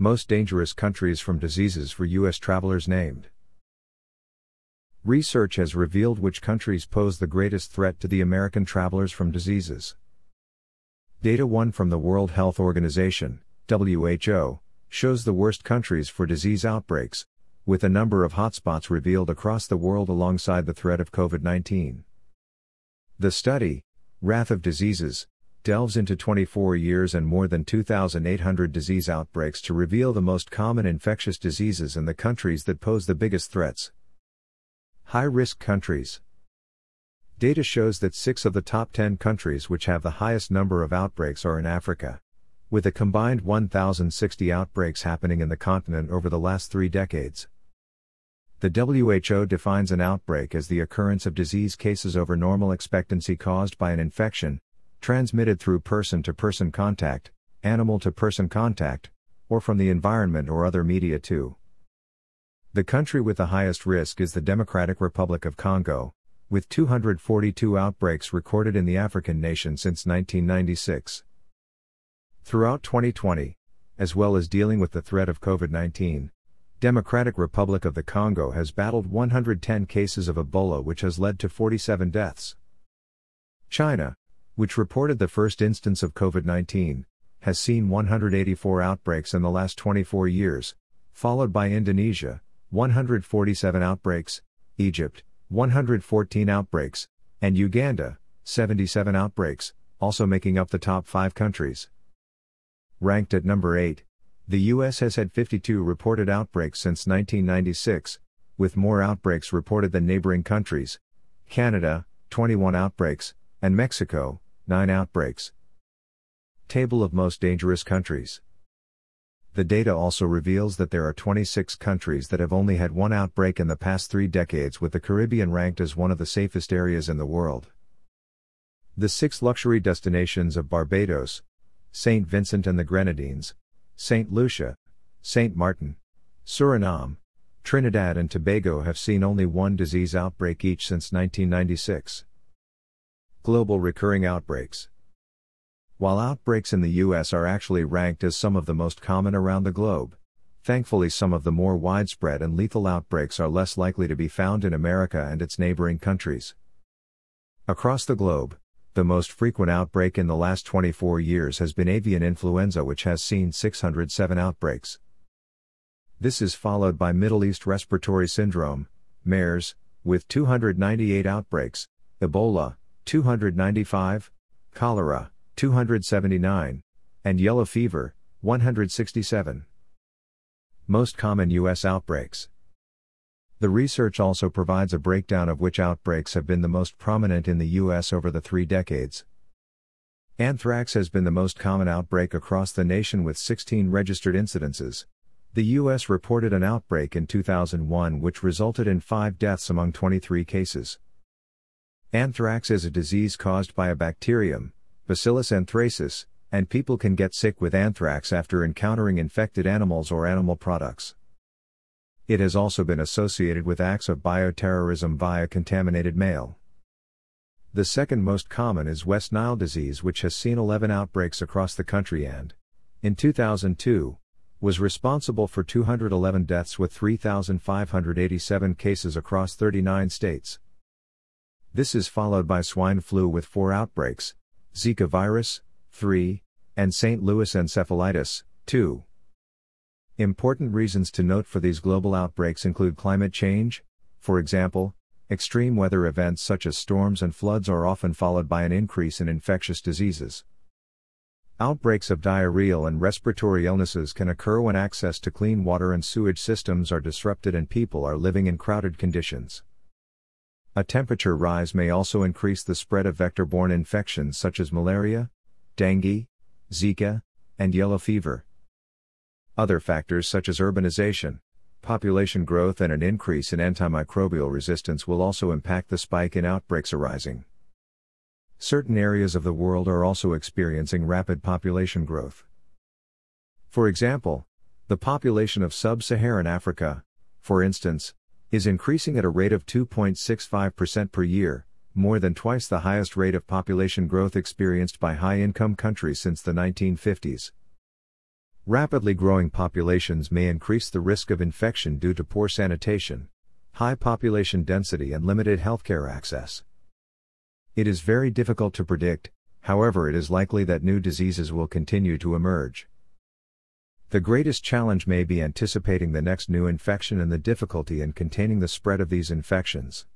Most dangerous countries from diseases for U.S. travelers named. Research has revealed which countries pose the greatest threat to the American travelers from diseases. Data 1 from the World Health Organization, WHO, shows the worst countries for disease outbreaks, with a number of hotspots revealed across the world alongside the threat of COVID 19. The study, Wrath of Diseases, delves into 24 years and more than 2,800 disease outbreaks to reveal the most common infectious diseases in the countries that pose the biggest threats. High risk countries. Data shows that six of the top 10 countries which have the highest number of outbreaks are in Africa. With a combined 1,060 outbreaks happening in the continent over the last three decades. The WHO defines an outbreak as the occurrence of disease cases over normal expectancy caused by an infection, transmitted through person to person contact, animal to person contact, or from the environment or other media too. The country with the highest risk is the Democratic Republic of Congo, with 242 outbreaks recorded in the African nation since 1996. Throughout 2020, as well as dealing with the threat of COVID 19, Democratic Republic of the Congo has battled 110 cases of Ebola, which has led to 47 deaths. China, which reported the first instance of COVID 19, has seen 184 outbreaks in the last 24 years, followed by Indonesia, 147 outbreaks, Egypt, 114 outbreaks, and Uganda, 77 outbreaks, also making up the top five countries. Ranked at number 8, the U.S. has had 52 reported outbreaks since 1996, with more outbreaks reported than neighboring countries Canada, 21 outbreaks, and Mexico, 9 outbreaks. Table of Most Dangerous Countries The data also reveals that there are 26 countries that have only had one outbreak in the past three decades, with the Caribbean ranked as one of the safest areas in the world. The six luxury destinations of Barbados, St. Vincent and the Grenadines, St. Lucia, St. Martin, Suriname, Trinidad and Tobago have seen only one disease outbreak each since 1996. Global recurring outbreaks. While outbreaks in the US are actually ranked as some of the most common around the globe, thankfully some of the more widespread and lethal outbreaks are less likely to be found in America and its neighboring countries. Across the globe, the most frequent outbreak in the last 24 years has been avian influenza, which has seen 607 outbreaks. This is followed by Middle East Respiratory Syndrome, MERS, with 298 outbreaks, Ebola, 295, cholera, 279, and yellow fever, 167. Most common U.S. outbreaks. The research also provides a breakdown of which outbreaks have been the most prominent in the U.S. over the three decades. Anthrax has been the most common outbreak across the nation with 16 registered incidences. The U.S. reported an outbreak in 2001 which resulted in five deaths among 23 cases. Anthrax is a disease caused by a bacterium, Bacillus anthracis, and people can get sick with anthrax after encountering infected animals or animal products. It has also been associated with acts of bioterrorism via contaminated mail. The second most common is West Nile disease, which has seen 11 outbreaks across the country and, in 2002, was responsible for 211 deaths with 3,587 cases across 39 states. This is followed by swine flu with four outbreaks, Zika virus, 3, and St. Louis encephalitis, 2. Important reasons to note for these global outbreaks include climate change, for example, extreme weather events such as storms and floods are often followed by an increase in infectious diseases. Outbreaks of diarrheal and respiratory illnesses can occur when access to clean water and sewage systems are disrupted and people are living in crowded conditions. A temperature rise may also increase the spread of vector borne infections such as malaria, dengue, Zika, and yellow fever. Other factors such as urbanization, population growth, and an increase in antimicrobial resistance will also impact the spike in outbreaks arising. Certain areas of the world are also experiencing rapid population growth. For example, the population of sub Saharan Africa, for instance, is increasing at a rate of 2.65% per year, more than twice the highest rate of population growth experienced by high income countries since the 1950s. Rapidly growing populations may increase the risk of infection due to poor sanitation, high population density, and limited healthcare access. It is very difficult to predict, however, it is likely that new diseases will continue to emerge. The greatest challenge may be anticipating the next new infection and the difficulty in containing the spread of these infections.